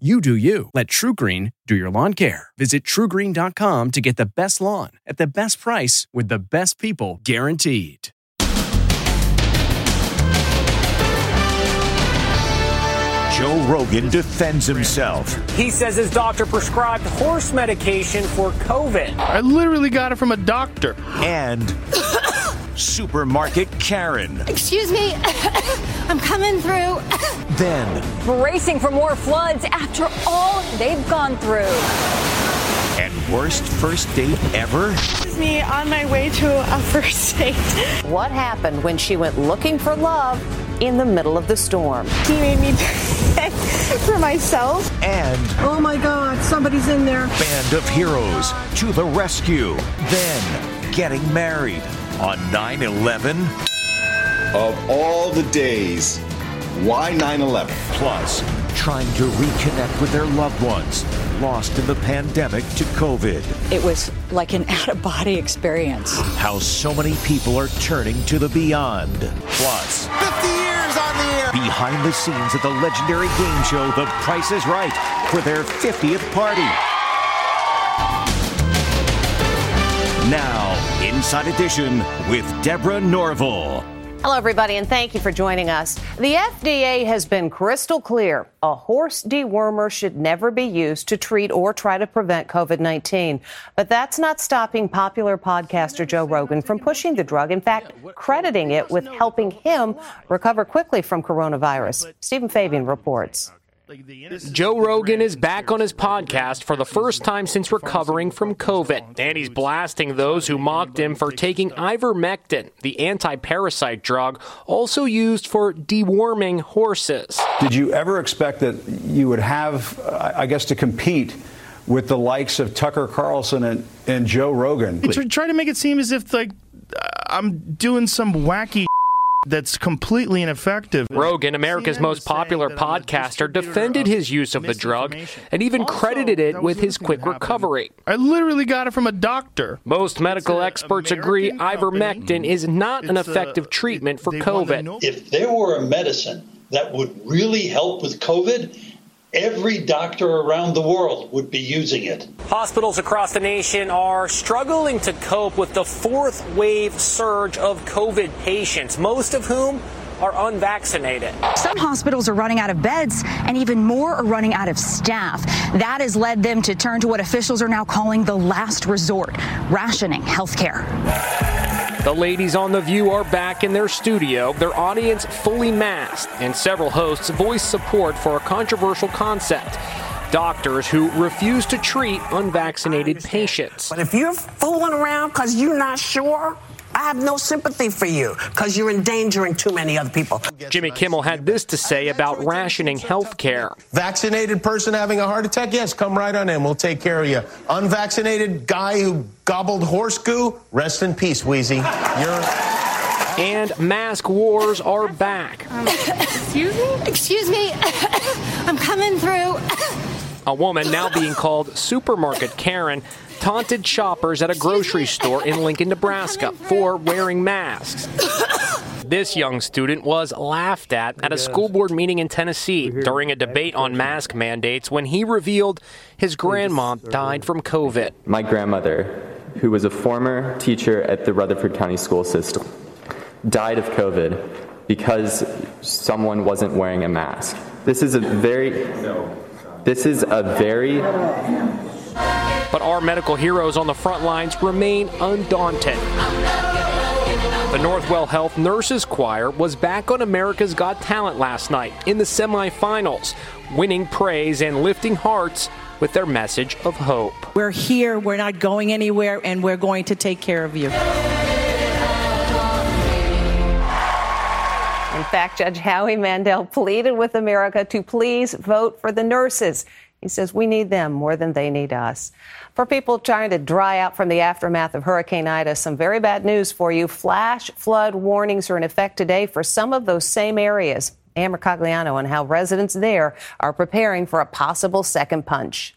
You do you. Let TruGreen do your lawn care. Visit trugreen.com to get the best lawn at the best price with the best people guaranteed. Joe Rogan defends himself. He says his doctor prescribed horse medication for COVID. I literally got it from a doctor. And supermarket Karen. Excuse me, I'm coming through. Then, bracing for more floods after all they've gone through. and worst first date ever? me on my way to a first date. What happened when she went looking for love in the middle of the storm? He made me beg for myself. And Oh my God, somebody's in there. Band of Heroes to the rescue. Then, getting married on 9 11. Of all the days, why 9 11? Plus, trying to reconnect with their loved ones lost in the pandemic to COVID. It was like an out of body experience. How so many people are turning to the beyond. Plus, 50 years on the air. behind the scenes at the legendary game show The Price is Right for their 50th party. Now, Inside Edition with Deborah Norville. Hello, everybody, and thank you for joining us. The FDA has been crystal clear a horse dewormer should never be used to treat or try to prevent COVID 19. But that's not stopping popular podcaster Joe Rogan from pushing the drug, in fact, crediting it with helping him recover quickly from coronavirus. Steven Fabian reports. Joe Rogan is back on his podcast for the first time since recovering from COVID, and he's blasting those who mocked him for taking ivermectin, the anti parasite drug also used for deworming horses. Did you ever expect that you would have, I guess, to compete with the likes of Tucker Carlson and, and Joe Rogan? They tr- try to make it seem as if like I'm doing some wacky that's completely ineffective. Rogan, America's most popular podcaster, defended his use of the drug and even credited it with his quick recovery. I literally got it from a doctor. Most medical experts agree ivermectin is not an uh, effective treatment for COVID. If there were a medicine that would really help with COVID, every doctor around the world would be using it. Hospitals across the nation are struggling to cope with the fourth wave surge of COVID patients, most of whom are unvaccinated. Some hospitals are running out of beds, and even more are running out of staff. That has led them to turn to what officials are now calling the last resort rationing healthcare. The ladies on The View are back in their studio, their audience fully masked, and several hosts voiced support for a controversial concept. Doctors who refuse to treat unvaccinated patients. But if you're fooling around because you're not sure, I have no sympathy for you because you're endangering too many other people. Jimmy Kimmel had this to say about rationing health care. Vaccinated person having a heart attack, yes, come right on in. We'll take care of you. Unvaccinated guy who gobbled horse goo, rest in peace, Wheezy. You're. And mask wars are back. Um, excuse me? Excuse me, I'm coming through. A woman now being called Supermarket Karen taunted shoppers at a grocery store in Lincoln, Nebraska for wearing masks. This young student was laughed at at a school board meeting in Tennessee during a debate on mask mandates when he revealed his grandma died from COVID. My grandmother, who was a former teacher at the Rutherford County School System, died of COVID because someone wasn't wearing a mask. This is a very this is a very But our medical heroes on the front lines remain undaunted. The Northwell Health Nurses Choir was back on America's Got Talent last night in the semifinals, winning praise and lifting hearts with their message of hope. We're here, we're not going anywhere, and we're going to take care of you. In fact, Judge Howie Mandel pleaded with America to please vote for the nurses. He says we need them more than they need us. For people trying to dry out from the aftermath of Hurricane Ida, some very bad news for you. Flash flood warnings are in effect today for some of those same areas. Amber Cagliano on how residents there are preparing for a possible second punch.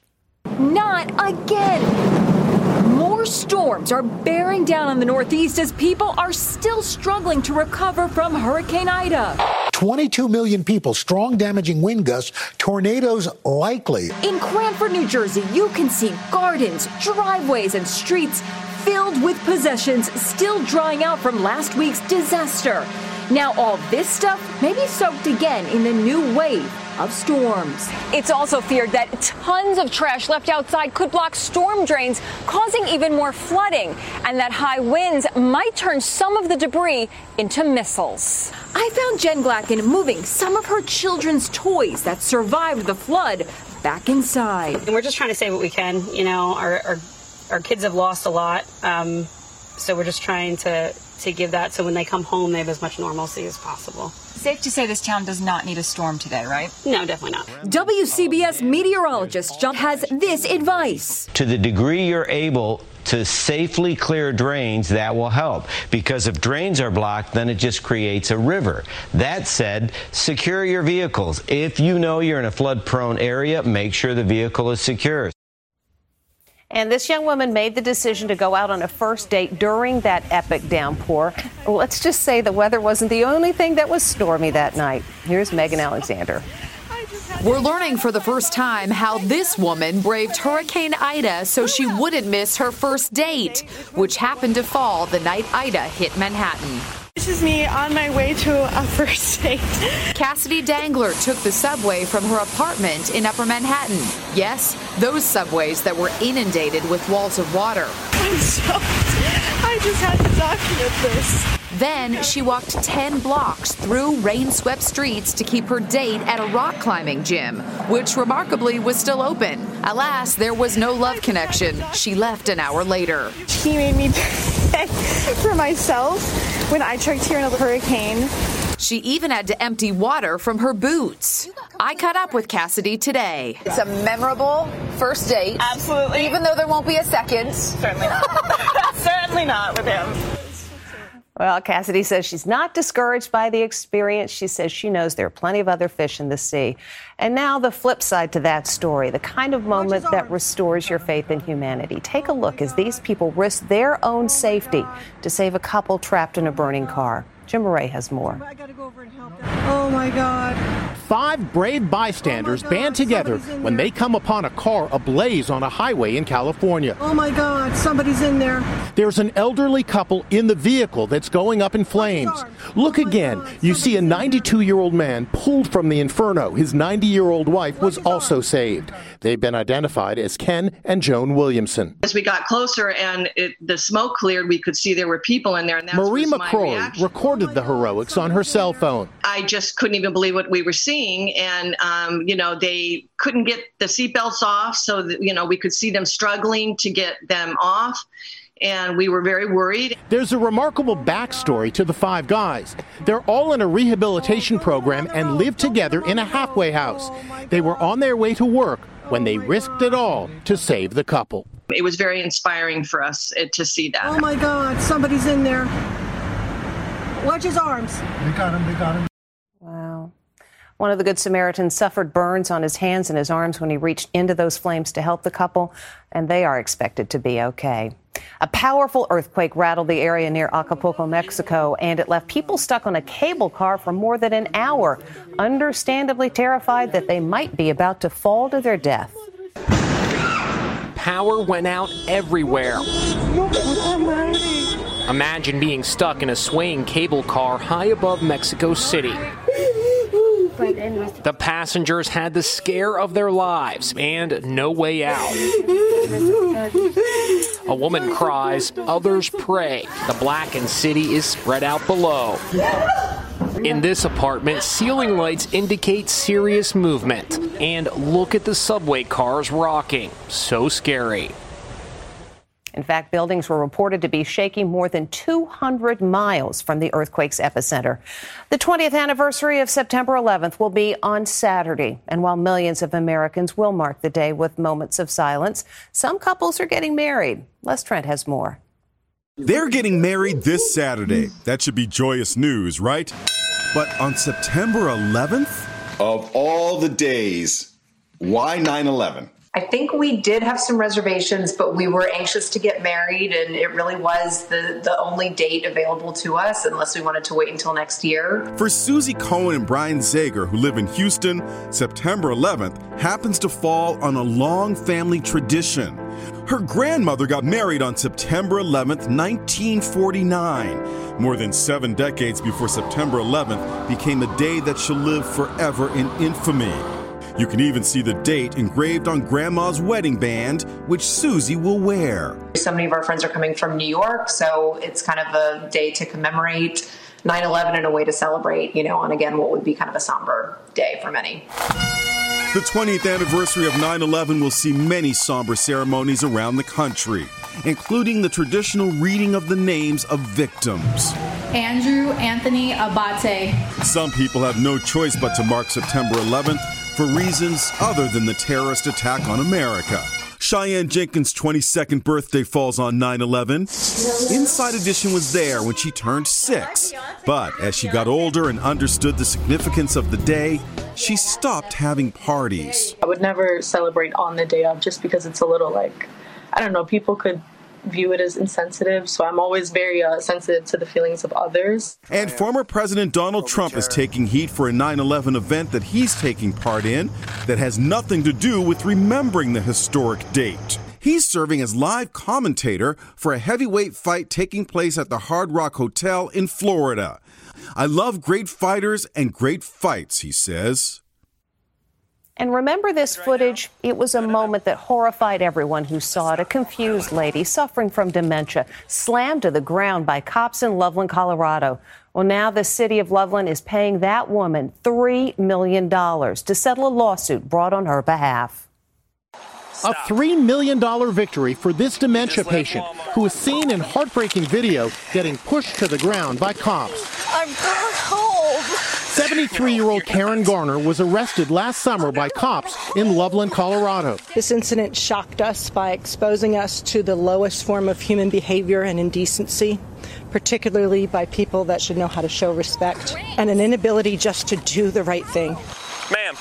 Not again. More storms are bearing down on the Northeast as people are still struggling to recover from Hurricane Ida. 22 million people, strong damaging wind gusts, tornadoes likely. In Cranford, New Jersey, you can see gardens, driveways, and streets filled with possessions still drying out from last week's disaster. Now, all this stuff may be soaked again in the new wave of storms. It's also feared that tons of trash left outside could block storm drains, causing even more flooding, and that high winds might turn some of the debris into missiles. I found Jen Glacken moving some of her children's toys that survived the flood back inside. And we're just trying to save what we can. You know, our, our, our kids have lost a lot. Um, so we're just trying to to give that so when they come home they have as much normalcy as possible. Safe to say this town does not need a storm today, right? No, definitely not. WCBS meteorologist John has this advice. To the degree you're able to safely clear drains, that will help. Because if drains are blocked, then it just creates a river. That said, secure your vehicles. If you know you're in a flood prone area, make sure the vehicle is secure. And this young woman made the decision to go out on a first date during that epic downpour. Let's just say the weather wasn't the only thing that was stormy that night. Here's Megan Alexander. We're learning for the first time how this woman braved Hurricane Ida so she wouldn't miss her first date, which happened to fall the night Ida hit Manhattan. This is me on my way to a first date. Cassidy Dangler took the subway from her apartment in Upper Manhattan. Yes, those subways that were inundated with walls of water. I'm so. I just had to document this. Then she walked 10 blocks through rain swept streets to keep her date at a rock climbing gym, which remarkably was still open. Alas, there was no love connection. She left an hour later. He made me pay for myself when I checked here in a hurricane. She even had to empty water from her boots. I caught up with Cassidy today. It's a memorable first date. Absolutely. Even though there won't be a second. Certainly not. Certainly not with him. Well, Cassidy says she's not discouraged by the experience. She says she knows there are plenty of other fish in the sea. And now, the flip side to that story, the kind of moment that restores your faith in humanity. Take a look as these people risk their own safety to save a couple trapped in a burning car. Jim Moret has more. Oh my God. Five brave bystanders oh band together when they come upon a car ablaze on a highway in California. Oh my God, somebody's in there. There's an elderly couple in the vehicle that's going up in flames. Look again. You see a 92 year old man pulled from the inferno. His 90 year old wife was also saved. They've been identified as Ken and Joan Williamson. As we got closer and it, the smoke cleared, we could see there were people in there. And that Marie was my McCrory reaction. Recorded the heroics on her cell phone. I just couldn't even believe what we were seeing. And, um, you know, they couldn't get the seatbelts off. So, that, you know, we could see them struggling to get them off. And we were very worried. There's a remarkable backstory to the five guys. They're all in a rehabilitation program and live together in a halfway house. They were on their way to work when they risked it all to save the couple. It was very inspiring for us uh, to see that. Oh my God, somebody's in there. Watch his arms. They got him, they got him. Wow. One of the Good Samaritans suffered burns on his hands and his arms when he reached into those flames to help the couple, and they are expected to be okay. A powerful earthquake rattled the area near Acapulco, Mexico, and it left people stuck on a cable car for more than an hour, understandably terrified that they might be about to fall to their death. Power went out everywhere. Imagine being stuck in a swaying cable car high above Mexico City. The passengers had the scare of their lives and no way out. A woman cries, others pray. The blackened city is spread out below. In this apartment, ceiling lights indicate serious movement. And look at the subway cars rocking. So scary. In fact, buildings were reported to be shaking more than 200 miles from the earthquake's epicenter. The 20th anniversary of September 11th will be on Saturday. And while millions of Americans will mark the day with moments of silence, some couples are getting married. Les Trent has more. They're getting married this Saturday. That should be joyous news, right? But on September 11th? Of all the days, why 9 11? I think we did have some reservations, but we were anxious to get married, and it really was the, the only date available to us unless we wanted to wait until next year. For Susie Cohen and Brian Zager, who live in Houston, September 11th happens to fall on a long family tradition. Her grandmother got married on September 11th, 1949. More than seven decades before September 11th became a day that shall live forever in infamy. You can even see the date engraved on Grandma's wedding band, which Susie will wear. So many of our friends are coming from New York, so it's kind of a day to commemorate 9 11 and a way to celebrate, you know, on again what would be kind of a somber day for many. The 20th anniversary of 9 11 will see many somber ceremonies around the country, including the traditional reading of the names of victims. Andrew Anthony Abate. Some people have no choice but to mark September 11th for reasons other than the terrorist attack on America. Cheyenne Jenkins' 22nd birthday falls on 9 11. Inside Edition was there when she turned six. But as she got older and understood the significance of the day, she stopped having parties. I would never celebrate on the day of just because it's a little like, I don't know, people could view it as insensitive. So I'm always very uh, sensitive to the feelings of others. And former President Donald Trump is taking heat for a 9 11 event that he's taking part in that has nothing to do with remembering the historic date. He's serving as live commentator for a heavyweight fight taking place at the Hard Rock Hotel in Florida. I love great fighters and great fights, he says. And remember this footage? It was a moment that horrified everyone who saw it. A confused lady suffering from dementia slammed to the ground by cops in Loveland, Colorado. Well, now the city of Loveland is paying that woman $3 million to settle a lawsuit brought on her behalf. A $3 million victory for this dementia patient who was seen in heartbreaking video getting pushed to the ground by cops. I'm going home. 73 year old Karen Garner was arrested last summer by cops in Loveland, Colorado. This incident shocked us by exposing us to the lowest form of human behavior and indecency, particularly by people that should know how to show respect, and an inability just to do the right thing. Ma'am,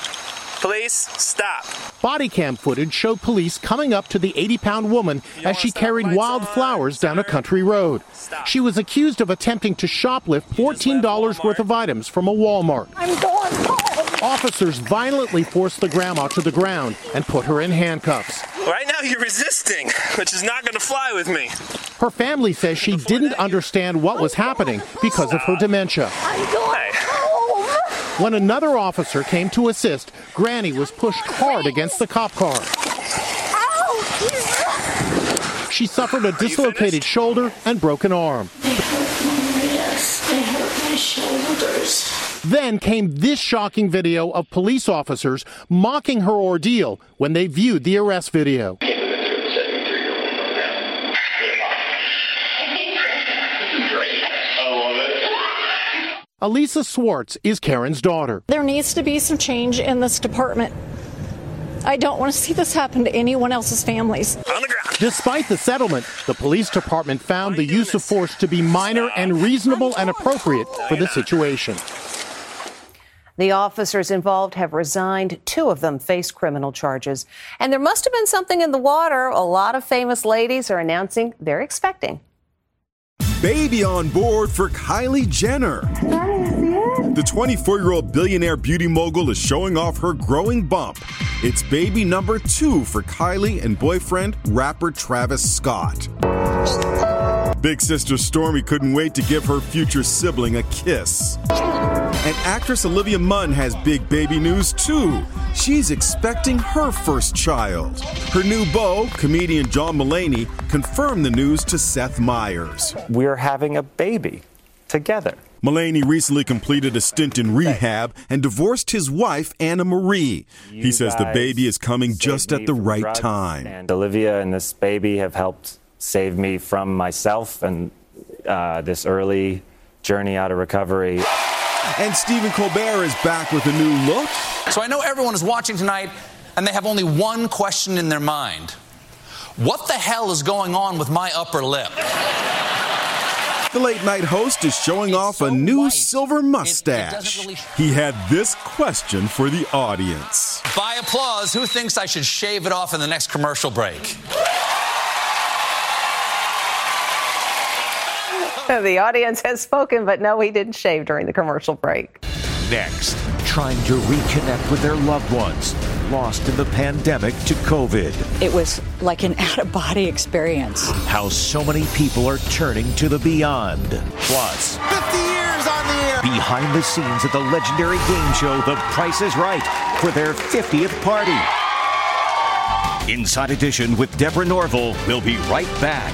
police, stop. Body cam footage showed police coming up to the 80 pound woman as she carried wild flowers down a country road. She was accused of attempting to shoplift $14 worth of items from a Walmart. I'm going home. Officers violently forced the grandma to the ground and put her in handcuffs. Right now you're resisting, which is not going to fly with me. Her family says she didn't understand what was happening because of her dementia. I'm going home. When another officer came to assist, Granny was pushed hard against the cop car. She suffered a dislocated shoulder and broken arm. Yes, they hurt my shoulders. Then came this shocking video of police officers mocking her ordeal when they viewed the arrest video. Elisa Swartz is Karen's daughter. There needs to be some change in this department. I don't want to see this happen to anyone else's families. Despite the settlement, the police department found the use of force to be minor and reasonable and appropriate for the situation. The officers involved have resigned. Two of them face criminal charges. And there must have been something in the water. A lot of famous ladies are announcing they're expecting. Baby on board for Kylie Jenner. The 24 year old billionaire beauty mogul is showing off her growing bump. It's baby number two for Kylie and boyfriend, rapper Travis Scott. Big sister Stormi couldn't wait to give her future sibling a kiss. And actress Olivia Munn has big baby news too. She's expecting her first child. Her new beau, comedian John Mulaney, confirmed the news to Seth Meyers. We're having a baby together. Mulaney recently completed a stint in rehab and divorced his wife, Anna Marie. He says the baby is coming just at the right time. And Olivia and this baby have helped save me from myself and uh, this early journey out of recovery. And Stephen Colbert is back with a new look. So I know everyone is watching tonight and they have only one question in their mind What the hell is going on with my upper lip? The late night host is showing off a new silver mustache. He had this question for the audience. By applause, who thinks I should shave it off in the next commercial break? The audience has spoken, but no, he didn't shave during the commercial break. Next, trying to reconnect with their loved ones lost in the pandemic to COVID. It was like an out of body experience. How so many people are turning to the beyond. Plus, 50 years on the air. Behind the scenes at the legendary game show The Price is Right for their 50th party. Inside Edition with Deborah Norville will be right back.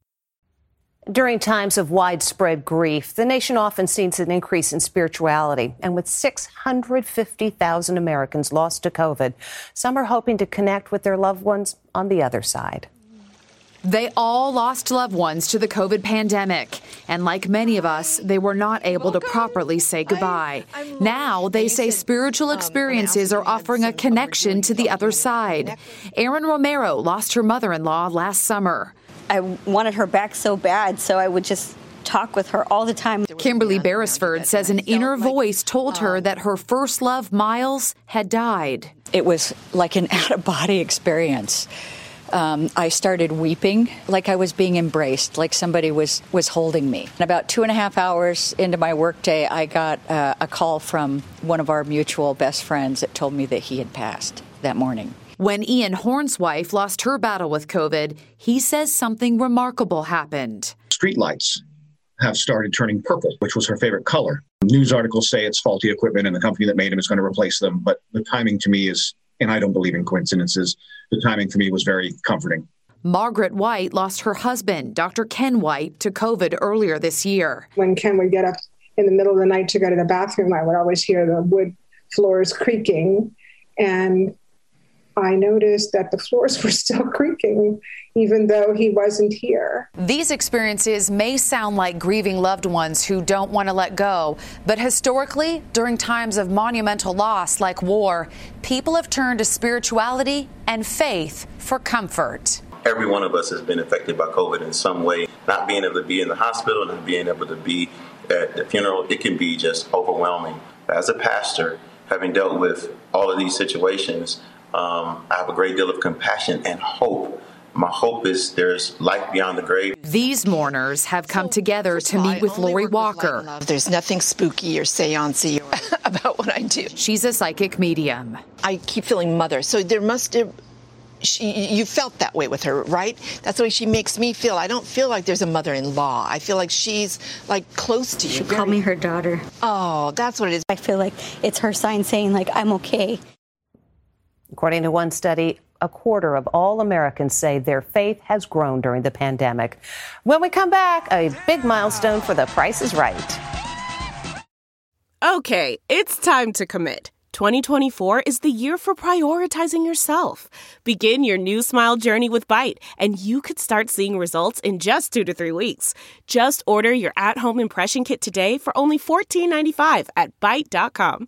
During times of widespread grief, the nation often sees an increase in spirituality. And with 650,000 Americans lost to COVID, some are hoping to connect with their loved ones on the other side. They all lost loved ones to the COVID pandemic. And like many of us, they were not able to properly say goodbye. Now they say spiritual experiences are offering a connection to the other side. Erin Romero lost her mother in law last summer. I wanted her back so bad, so I would just talk with her all the time. Kimberly Beresford says an inner voice told her that her first love, Miles, had died. It was like an out of body experience. Um, I started weeping like I was being embraced, like somebody was, was holding me. And about two and a half hours into my workday, I got uh, a call from one of our mutual best friends that told me that he had passed that morning. When Ian Horn's wife lost her battle with COVID, he says something remarkable happened. Streetlights have started turning purple, which was her favorite color. News articles say it's faulty equipment and the company that made them is going to replace them. But the timing to me is, and I don't believe in coincidences, the timing for me was very comforting. Margaret White lost her husband, Dr. Ken White, to COVID earlier this year. When Ken would get up in the middle of the night to go to the bathroom, I would always hear the wood floors creaking. And I noticed that the floors were still creaking, even though he wasn't here. These experiences may sound like grieving loved ones who don't want to let go, but historically, during times of monumental loss like war, people have turned to spirituality and faith for comfort. Every one of us has been affected by COVID in some way. Not being able to be in the hospital, not being able to be at the funeral, it can be just overwhelming. As a pastor, having dealt with all of these situations, um, I have a great deal of compassion and hope. My hope is there's life beyond the grave. These mourners have come together to meet with Lori Walker. There's nothing spooky or seancey about what I do. She's a psychic medium. I keep feeling mother, so there must have. She, you felt that way with her, right? That's the way she makes me feel. I don't feel like there's a mother-in-law. I feel like she's like close to you. She called me her daughter. Oh, that's what it is. I feel like it's her sign saying like I'm okay. According to one study, a quarter of all Americans say their faith has grown during the pandemic. When we come back, a big milestone for the Price is Right. Okay, it's time to commit. 2024 is the year for prioritizing yourself. Begin your new smile journey with Byte, and you could start seeing results in just two to three weeks. Just order your at home impression kit today for only $14.95 at Byte.com.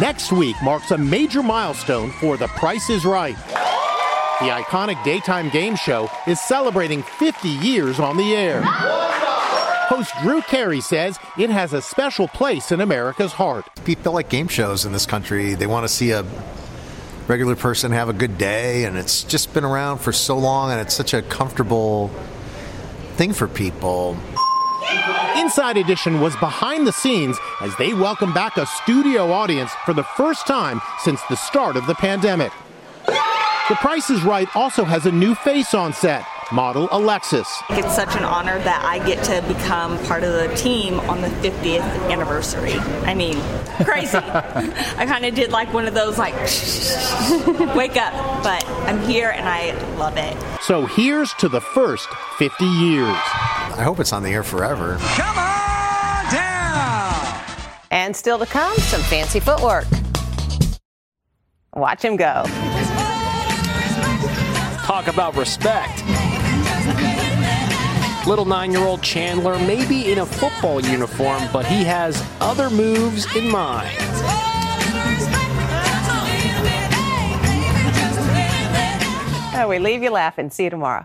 Next week marks a major milestone for The Price is Right. The iconic daytime game show is celebrating 50 years on the air. Host Drew Carey says it has a special place in America's heart. People like game shows in this country. They want to see a regular person have a good day, and it's just been around for so long, and it's such a comfortable thing for people. Inside Edition was behind the scenes as they welcome back a studio audience for the first time since the start of the pandemic. The Price is Right also has a new face on set, model Alexis. It's such an honor that I get to become part of the team on the 50th anniversary. I mean, crazy. I kind of did like one of those, like, wake up, but I'm here and I love it. So here's to the first 50 years. I hope it's on the air forever. Come on down! And still to come, some fancy footwork. Watch him go. Talk about respect. Little nine year old Chandler may be in a football uniform, but he has other moves in mind. Oh, we leave you laughing. See you tomorrow.